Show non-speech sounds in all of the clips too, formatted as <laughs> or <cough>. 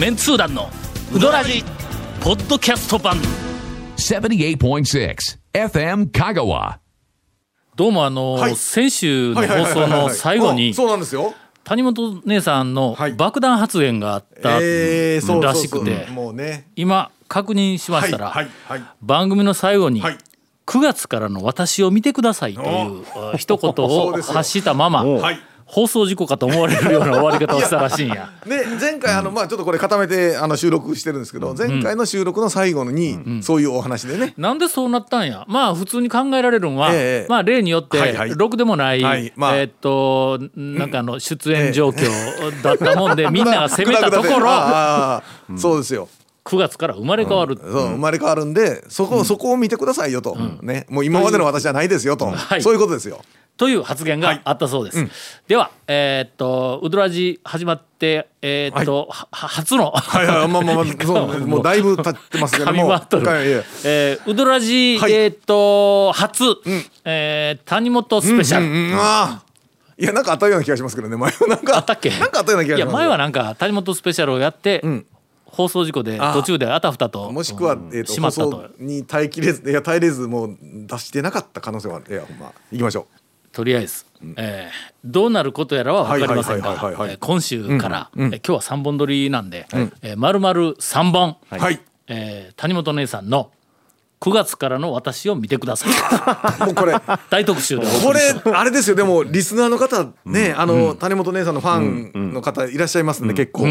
メンツー団のウドラジポッドキャスト版。78.6 FM Kagawa. どうもあの、はい。先週の放送の最後にうんそうなんですよ。谷本姉さんのはい。爆弾発言があったえー、そうらしくてもうね。今確認しましたら、はいはいはい。番組の最後に、はい。9月からの私を見てくださいというあ一言を <laughs> そうですよ。発したまま、はい放送事故かと思われるような終わり方をしたらしいんや。で前回あのまあちょっとこれ固めてあの収録してるんですけど前回の収録の最後にそういうお話でね。なんでそうなったんや？まあ普通に考えられるのは、ええ。まあ例によって、ろくでもない、えーっとなんかあの出演状況だったもんで、<laughs> みんなが攻めたところ。<laughs> そうですよ9月から生まれ変わる、そう生まれ変わるんでそこそこを見てくださいよと。ね。もう今までの私じゃないですよと。はい。そういうことですよ。という発言があったそうです。では、えーっとウドラジ始まってえーっと、は初の。はいはい。まあまあまあそう <laughs> もうだいぶ経ってますけども。はいいやえーウドラジ、はい。えーっと初、えー谷本スペシャル。うんああいやなんかあったような気がしますけどね。前はなんかあったっけ？なんかあったような気がします。いや前はなんか谷本スペシャルをやって、放送事故であ。途中であたふたともしくは、うん。えー、としま放送に耐えきれずいや耐えれずもう出してなかった可能性はあいやほんま行きましょとりあえず、えーどうなることやらは分かりませんが今週から、えー今日は3本撮りなんで、えー、丸々3本、うはい、えー谷本姉さんの9月からの私を見てください。<laughs> もうこれ大特集で。これあれですよ。でもリスナーの方ね、あの谷本姉さんのファンの方いらっしゃいますんで、結構、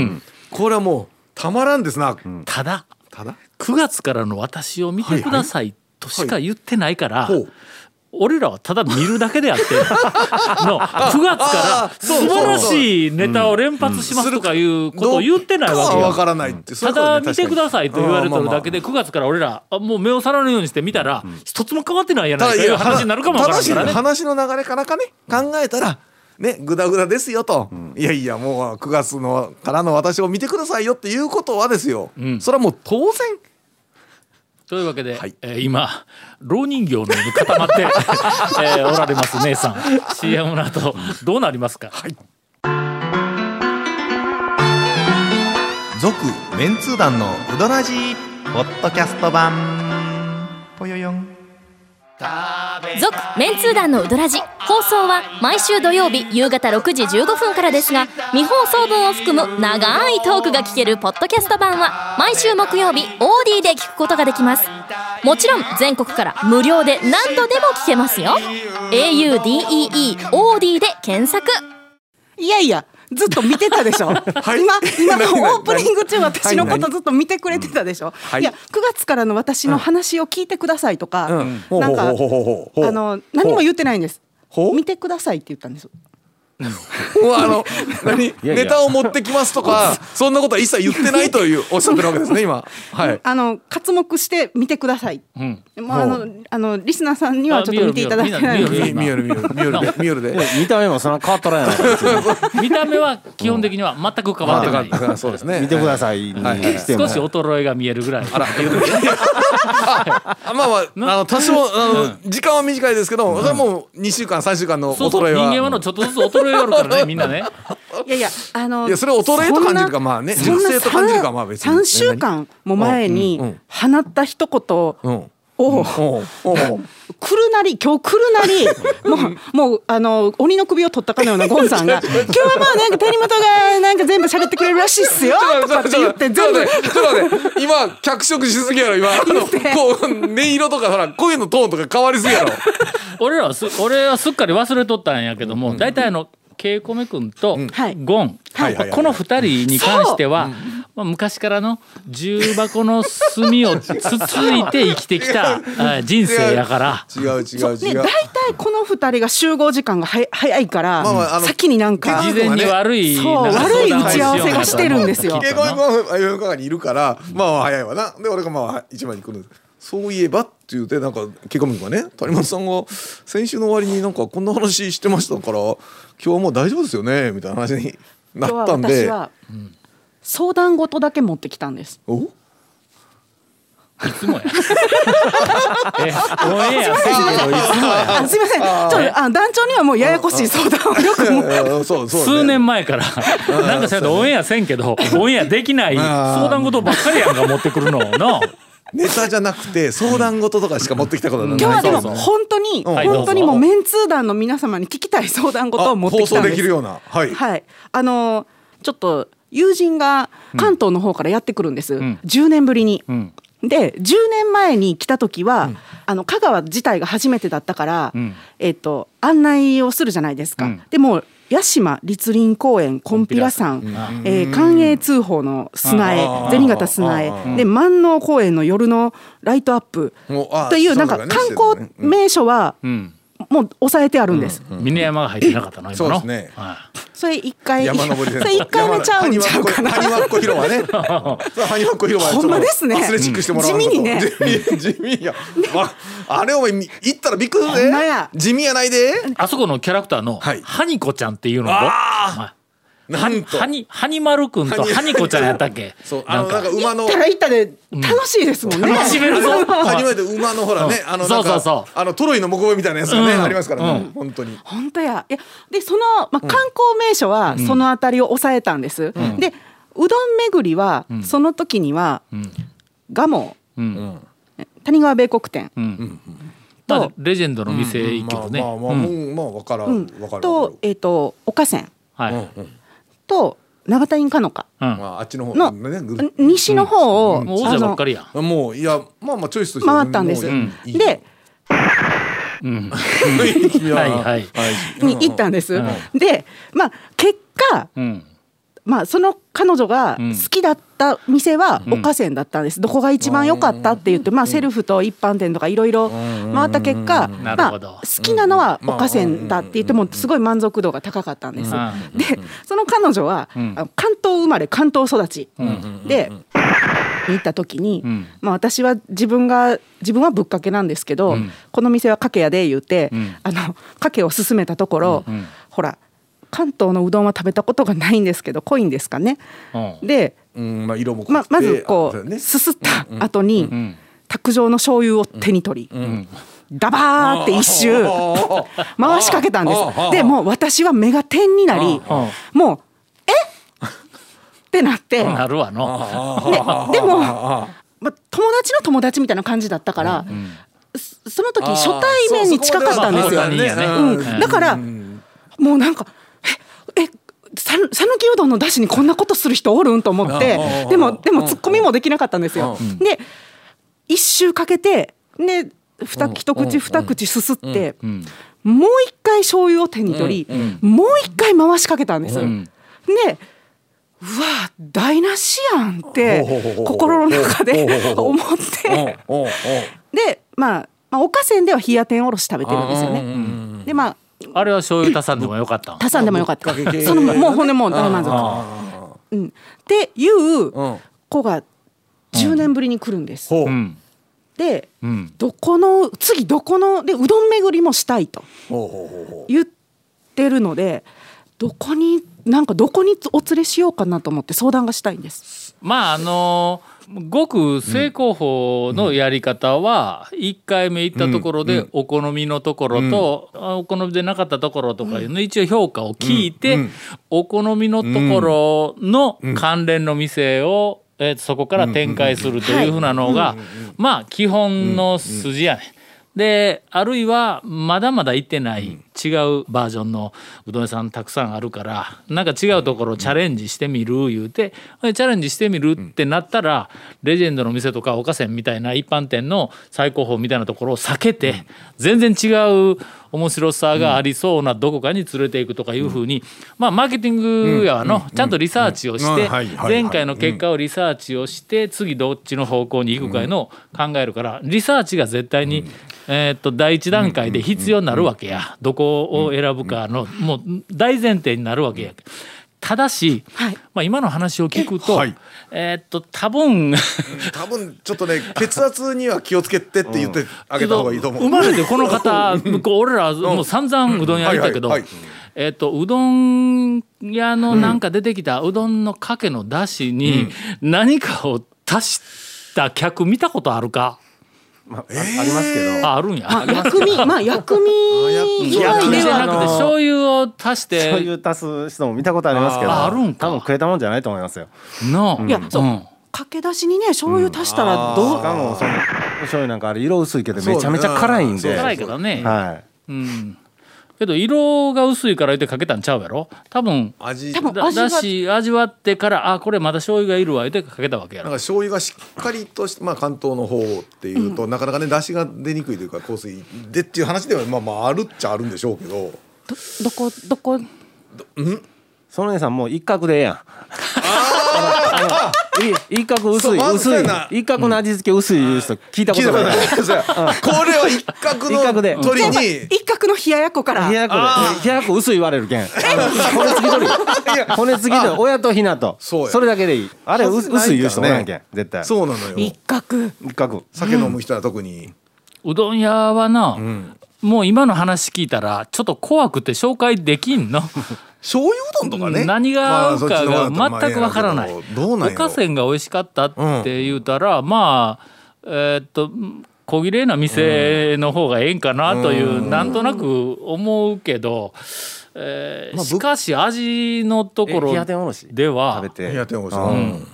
これはもうたまらんですな、ただただ？9月からの私を見てくださいとしか言ってないから、ほう。俺らはただ見るだけであって <laughs> の9月から素晴らしいネタを連発しますとかいうことを言ってないわけよ。どうかは分からないってただ見てくださいと言われてるだけでで9月から俺らあもう目を皿のようにして見たら一つも変わってないやないかいう話になるかもわからんからね。話の流れからかね考えたらねグダグダですよと、いやいやもう9月のからの私を見てくださいよっていうことはですよ、それはもう当然。というわけで、はい。えー今老人形のように固まって、<laughs> えーおられます姉さん。CM の後どうなりますか、続メンツー団のウドラジーポッドキャスト版。ぽよよん続メンツー団のウドラジ放送は毎週土曜日夕方6時15分からですが未放送分を含む長いトークが聞けるポッドキャスト版は毎週木曜日 OD で聞くことができます。もちろん全国から無料で何度でも聞けますよ。Audeeod で検索。いやいやずっと見てたでしょ、<laughs> い。今今何何オープニング中私のことずっと見てくれてたでしょ、い、や9月からの私の話を聞いてくださいとか、うん。なんかあの何も言ってないんです。見てくださいって言ったんです <laughs> もうあの何？ネタを持ってきますとかそんなことは一切言ってないというおっしゃってるわけですね今。はい。あの刮目して見てください、うん。まああのあのリスナーさんにはちょっと見ていただけない。見える見える見えるで <laughs> 見えるで。見た目もそんな変わっとらんやないか見た目は基本的には全く変わってない、あそうですね。見てください。にはい。しても少し衰えが見えるぐらい。あら。<laughs> あまあまああの多少あの時間は短いですけどそれはもう2週間3週間の衰えは。人間はのちょっとずつ衰えがあるからね <laughs> みんなね。いやいやあのいやそれを衰えと感じるかまあね熟成と感じるかまあ別に。3週間も前にうんうん。放った一言うん。を、おうおう来るなり今日来るなりもうもうあの鬼の首を取ったかのようなゴンさんが「<laughs> 今日はまあなんか谷本がなんか全部喋ってくれるらしいっすよ」とかって言って全部。今脚色しすぎやろ今。あのこう音色とかほら声のトーンとか変わりすぎやろ。<laughs> 俺らはす俺はすっかり忘れとったんやけども大体あのケイコメ君とはい。ゴン、この二人に関しては、まあ、昔からの重箱の隅をつついて生きてきた <laughs> あ人生やから。違う。違う。違う。ね大体この二人が集合時間がはや早いから、まあまあ先になんか事前に悪い悪い打ち合わせがしてるんですよ。稽古が夜中にいるからまあ早いわな。で俺がまあ一番に来る。んですそういえばって言ってなんか稽古君がね谷本さんが先週の終わりになんかこんな話してましたから今日はもう大丈夫ですよねみたいな話になったんで。私は相談事だけ持ってきたんです。お？いつもや。<laughs> えオンエアせんけどいつもや。あすいません。ちょっとあ団長にはもうややこしい相談をよくも。そうそうね。数年前から。なんかそうやってオンエアせんけどオンエアできない相談事ばっかりやんか持ってくるの。のネタじゃなくて相談事とかしか持ってきたことない。今日はでも本当に本当にもうメンツー団の皆様に聞きたい相談事を持ってきたんですできるような。はい。はい、あのーちょっと友人が関東の方からやってくるんです、ん10年ぶりに。んで10年前に来た時は、あの香川自体が初めてだったから、んえっと案内をするじゃないですか。うんでも屋島栗林公園コンピラ山、えー寛永通報の砂絵銭形砂絵で万能公園の夜のライトアップ。というなんか観光名所はうんもう抑えてあるんです。峰山が入ってなかったの？今の？そうですね。はそれ一回山登りで。それ一回目ちゃうんちゃうかな。ハニワッコ広場ね。ハニワッコ広場。ほんまですね。アスレチックしてもらわんと。地味にね。地味地味や。わあれお前み行ったらびっくりする。地味やないで？いあそこのキャラクターのはい。ハニコちゃんっていうのが？はい。なんと。ハニハニマルくんとハニコちゃんやったっけ？そうあのなんか馬の。行ったら行ったで楽しいですもんね。楽しめるぞ初めて馬のほらねあのなんかそうそうそう。あのトロイの木馬みたいなやつがねうん。ありますからね。うん。本当に。本当や。いやでそのまあ観光名所はそのあたりを抑えたんです。でうどん巡りはその時にはん。蒲生。うん。谷川米国店。うん。まあレジェンドの店行くけどね。まあまあまあうんもうまあわからうんんわかる。とえっと岡線はい。る。と長田インかのか。うん。まああっちの方のね西の方をもう王者ばっかりや。んもういやまあまあチョイスとして回ったんです。もういいでうん。<laughs> はいはい。に行ったんです。でまあ結果うんまあ、その彼女がうん。好きだった店は岡線だったんです、どこが一番良かったって言って、まあ、セルフと一般店とかいろいろ回った結果、まあ、好きなのは岡線だって言ってもすごい満足度が高かったんです。うん。でその彼女は、ん。あの関東生まれ関東育ち、でに行った時に、ん。まあ、私は自分が自分はぶっかけなんですけど、ん。この店はかけやで言うて、ん。あのかけを勧めたところ、ん。ほら関東のうどんは食べたことがないんですけど濃いんですかね。うん。で、うんまあ色も濃くてままずこうね。すすった後に、ん卓上の醤油を手に取り、ダバーって一周回しかけたんです。でもう私は目が点になりあもう「え？ってなって、<laughs> なるわの。ででも、ま、友達の友達みたいな感じだったから、そその時初対面に近かったんですよ。そうん、だから、もうなんか讃岐うどんの出汁にこんなことする人おるんと思ってでもでもツッコミもできなかったんですよ。で一周かけてで二一口二口すすって、ん。もう一回醤油を手に取り、もう一回回しかけたんです。ん。でうわ台無しやんって心の中で思って。でまあまあ岡線では冷や天おろし食べてるんですよね。でまああれは醤油足さんでもよかった。ん足さんでもよかった。そのもうほんでもう大満足。うん、っていううん。子が10年ぶりに来るんです。でうん。どこの次どこのでうどん巡りもしたいと。言ってるのでどこになんかどこにお連れしようかなと思って相談がしたいんです。まああのごく正攻法のやり方は1回目行ったところでお好みのところとあお好みでなかったところとかいうの一応評価を聞いてお好みのところの関連の店をえーそこから展開するというふうなのがまあ基本の筋やね。であるいはまだまだ行ってない違うバージョンのうどん屋さんたくさんあるからなんか違うところチャレンジしてみる言うてでチャレンジしてみるってなったらレジェンドの店とか岡線みたいな一般店の最高峰みたいなところを避けて全然違う面白さがありそうなどこかに連れていくとかいうふうにまあマーケティングやわのちゃんとリサーチをして前回の結果をリサーチをして次どっちの方向に行くかいうのを考えるからリサーチが絶対にえーっと第一段階で必要になるわけやどこを選ぶかのもう大前提になるわけやただし、はい。まあ、今の話を聞くと、はい。えーっと多分多分ちょっとね <laughs> 血圧には気をつけてって言ってあげた方がいいと思う。生まれてこの方こう俺らもう散々うどん屋行ったけど、えっとうどん屋のなんか出てきたうどんのかけのだしに何かを足したた客見たことあるか？まあ、あありますけど。ああるんや。まあ薬味まあ薬味以外薬味ではじゃなくて醤油を足して。そういう足す人も見たことありますけど。ああるんか。多分くれたもんじゃないと思いますよ。のいやそう。うん。駆け出しにね醤油足したらどう？しかもその醤油なんかあれ色薄いけどめちゃめちゃ辛いんで。辛いけどね、はい。うんけど色が薄いから言ってかけたんちゃうやろ？多分味。多分だだし味わってからあこれまだ醤油がいるわ言ってかけたわけやろ。なんか醤油がしっかりとして、まあ、関東の方っていうと、なかなかね出汁が出にくいというか香水でっていう話ではまあまああるっちゃあるんでしょうけど。どどこどこ？その姉さんもう一角でええやん。一 <laughs> 角薄い薄い。一角の味付け薄いいう人聞いたことない。これは一角の鳥に。一角の冷ややっこから。冷ややっこで。冷ややっこ薄い言われるけん。骨付き鳥。骨付き鳥。親とひなと。それだけでいい。あれ薄い言う人おらんけん絶対。そうなのよ。一角。一角。酒飲む人は特に、うどん屋はな、もう今の話聞いたらちょっと怖くて紹介できんの醤油うどんとかね。何が合うかが全くわからない。まあどどうなんおかせんが美味しかったって言うたら、まあえーっと小綺麗な店の方がええんかなという、なんとなく思うけど、えーまあぶしかし味のところや天おろし。では食べて。いや天ぷらうん。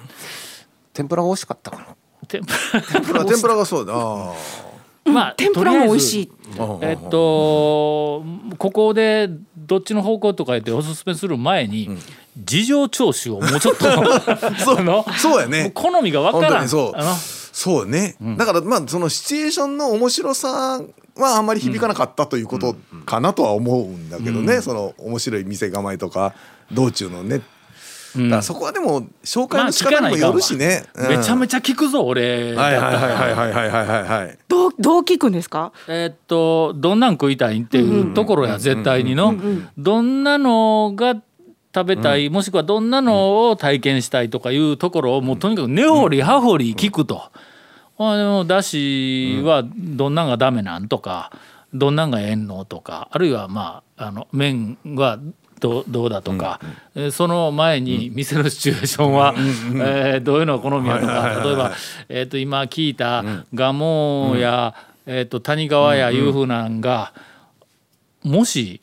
天ぷらが美味しかったかな。天ぷら。天ぷら天ぷらがそうだ。あまあ天ぷらも美味しい。ーえっとここでどっちの方向とか言っておすすめする前に、事情聴取をもうちょっと <laughs> そう。のそうやね。好みがわからん。そう。そうね、だからまあそのシチュエーションの面白さはあんまり響かなかったということかなとは思うんだけどね、その面白い店構えとか道中のね、だからそこはでも紹介の仕方にもよるしね、めちゃめちちゃ聞くぞ俺だはいはいはいはいはいはいはいはい。どうどう聞くんですか？えーっとどんなん食いたいんっていうところや絶対にの。どんなのが食べたい、もしくはどんなのを体験したいとかいうところをもうとにかく根掘り葉掘り聞くと。あでもだしはどんなんがダメなんとかどんなんがええんのとかあるいはまああの麺はどうどうだとか、えーその前に店のシチュエーションは、えーどういうのが好みやとか例えば、えー、と今聞いた蒲生や、えー、と谷川やいうふうなんが、もし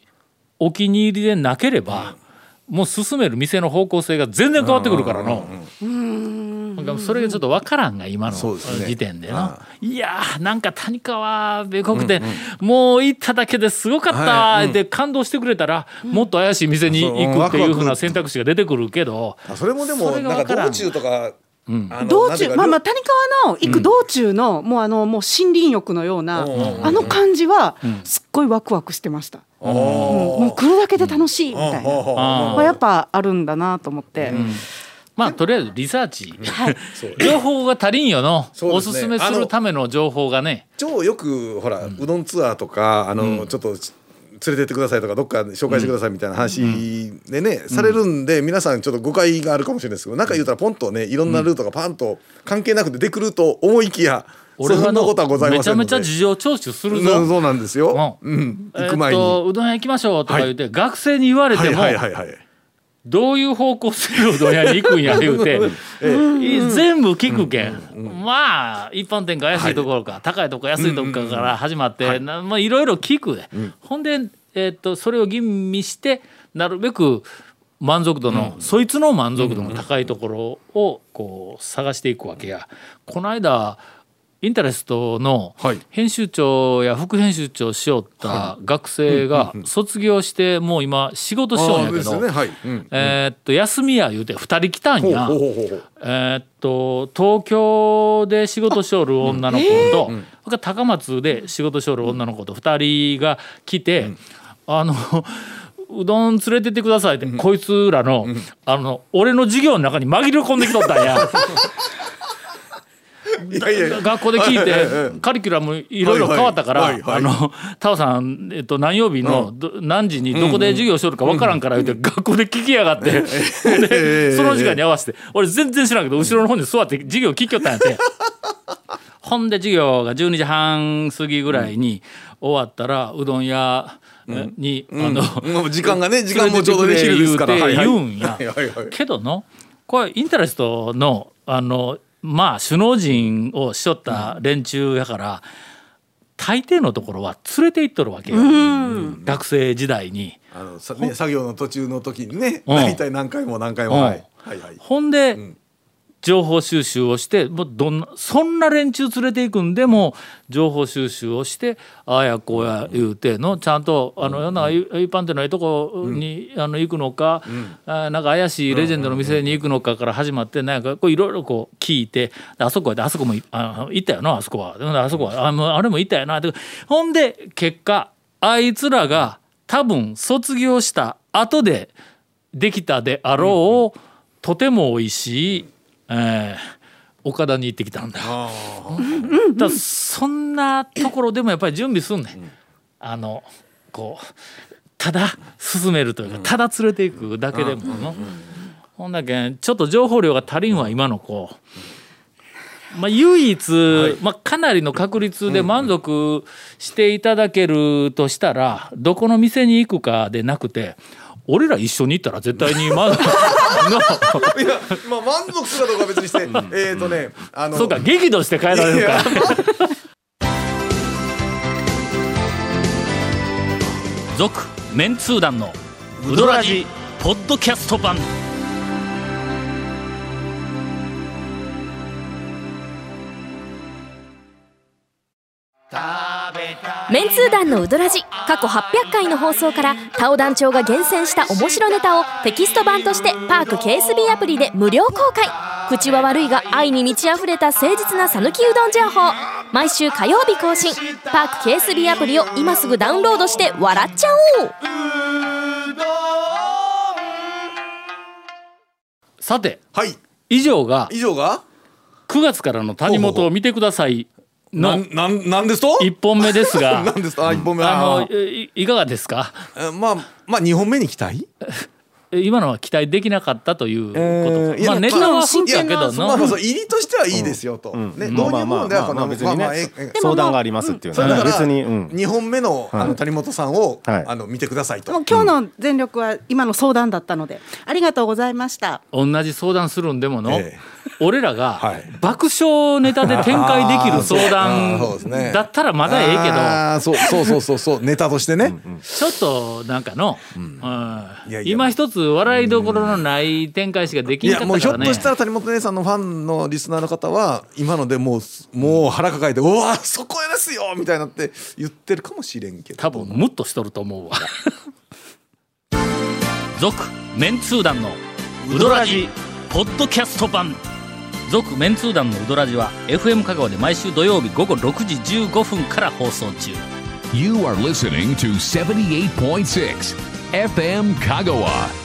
お気に入りでなければ、もう進める店の方向性が全然変わってくるからの。なん。かそれがちょっと分からん。が今の時点での、いやーなん。か谷川米国店、もう行っただけですごかったって感動してくれたら、もっと怪しい店に行くっていうふうな選択肢が出てくるけど、あそれもでもなん。分か道中とか、あの道なん。ていうか中まあまあ谷川の行く道中の、もうあのもう森林浴のような、あの感じはすっごいワクワクしてました、うん。もう来るだけで楽しいみたいな、あまあ、やっぱあるん。だなと思って、まあとりあえずリサーチ、情報が足りんよの、おそうですね。すすめするための情報がね。超よくほら、うどんツアーとかあの、ちょっと連れてってくださいとかどっか紹介してくださいみたいな話でね、されるんで皆さんちょっと誤解があるかもしれないです。けどなんか言うたらポンとねいろんなルートがパンと関係なく出てくると思いきや、俺はのそんなことはございめちゃめませんので。ちゃ事情聴取するぞ。うん。そうなんですよ、ううん。行く前に、とうどん屋行きましょうとか言って、学生に言われても、はいはいはいはいどういう方向性のうどん屋に行くんや言うて、い <laughs> 全部聞くけん、まあ一般店か安いところか、高いとこ安いところから始まって、なまあいろいろ聞くで、ほんで、えーっとそれを吟味してなるべく満足度の、そいつの満足度の高いところをこう探していくわけや。この間インタレストのはい。編集長や副編集長をしよった学生が卒業してもう今仕事しようんやけど、えーっと休みや言うて2人来たんや。えーっと東京で仕事しおる女の子と、それから高松で仕事しおる女の子と2人が来て、あのうどん連れてってくださいって、こいつらの,、あの俺の授業の中に紛れ込んできとったんや。<laughs> 学校で聞いて <laughs> カリキュラムいろいろ変わったからタオさん、えっと、何曜日のど何時にどこで授業しとるか分からんから言って学校で聞きやがってその時間に合わせて俺全然知らんけど後ろの方に座って授業聞きよったんやって。ほんで授業が12時半過ぎぐらいに終わったらうどん屋に、あの、もう時間がね <laughs> 時間もちょうどね昼ですから。言うんや。はい。はいはい。けどのこれインタレストのあのまあ首脳陣をしとった連中やから、大抵のところは連れて行っとるわけよ、学生時代に。あのさね作業の途中の時にねうん。大体何回も何回も。うん。はい。はいはい。ほんで、ん情報収集をしてもうどんなそんな連中連れていくんでも情報収集をしてああやこうや言うてのちゃんとあの世の中一般店のええとこに、あの行くのか、あなんか怪しいレジェンドの店に行くのかから始まってなんかこういろいろこう聞いてあそこやであそこもいあ行ったよなあそこは。であそこはあもうあれも行ったよな。ってほんで結果あいつらが多分卒業した後でできたであろう、とても美味しい、えー岡田に行ってきたんだ。だそんなところでもやっぱり準備すんねん。あのこうただ進めるというかただ連れていくだけでもの。ほんだけんちょっと情報量が足りんわ今の子。まあ、唯一、まあ、かなりの確率で満足していただけるとしたら、どこの店に行くかでなくて俺ら一緒に行ったら絶対にまだ <laughs> のいやまあ満足するかどうかは別にしてえっとねあのそうか激怒して帰られるか。続メンツー団のウドラジポッドキャスト版メンツー団のウドラジ過去800回の放送からタオ団長が厳選した面白ネタをテキスト版としてパーク KSB アプリで無料公開。口は悪いが愛に満ち溢れた誠実な讃岐うどん情報。毎週火曜日更新。パーク KSB アプリを今すぐダウンロードして笑っちゃおう。さてはい。以上が以上が？9月からの谷本を見てくださいのなんなんなんですと？1本目ですが。<laughs> なんです。かあ一本目。あのいいかがですか？えまあまあ二本目に期待え今のは期待できなかったということ。か、えーいやまあネタは振ったけどまあの、まあそう入りとしてはいいですよと、ね導入部分ではこの別にね。まあまあええ相談がありますっていうのはそれだから別にうん。二本目のあの谷本さんをはい。あの見てくださいと。もう今日の全力は今の相談だったのでありがとうございました。同じ相談するんでもの、え俺らがはい。爆笑ネタで展開できる相あーそうですね。談だったらまだええけど。そうそうそうそうそう。ネタとしてね、ちょっとなんかの、うん。いやいや。今一つ笑いどころのない展開しかできいんかったからねやもうひょっとしたら谷本姉さんのファンのリスナーの方は今のでもうもう腹抱えて「うわそこですよ!」みたいになって言ってるかもしれんけど多分ムッとしとると思うわ続メンツー団のウドラジポッドキャスト版続メンツー団のウドラジは FM 香川で毎週土曜日午後6時15分から放送中 You are listening to 78.6 FM Kagawa.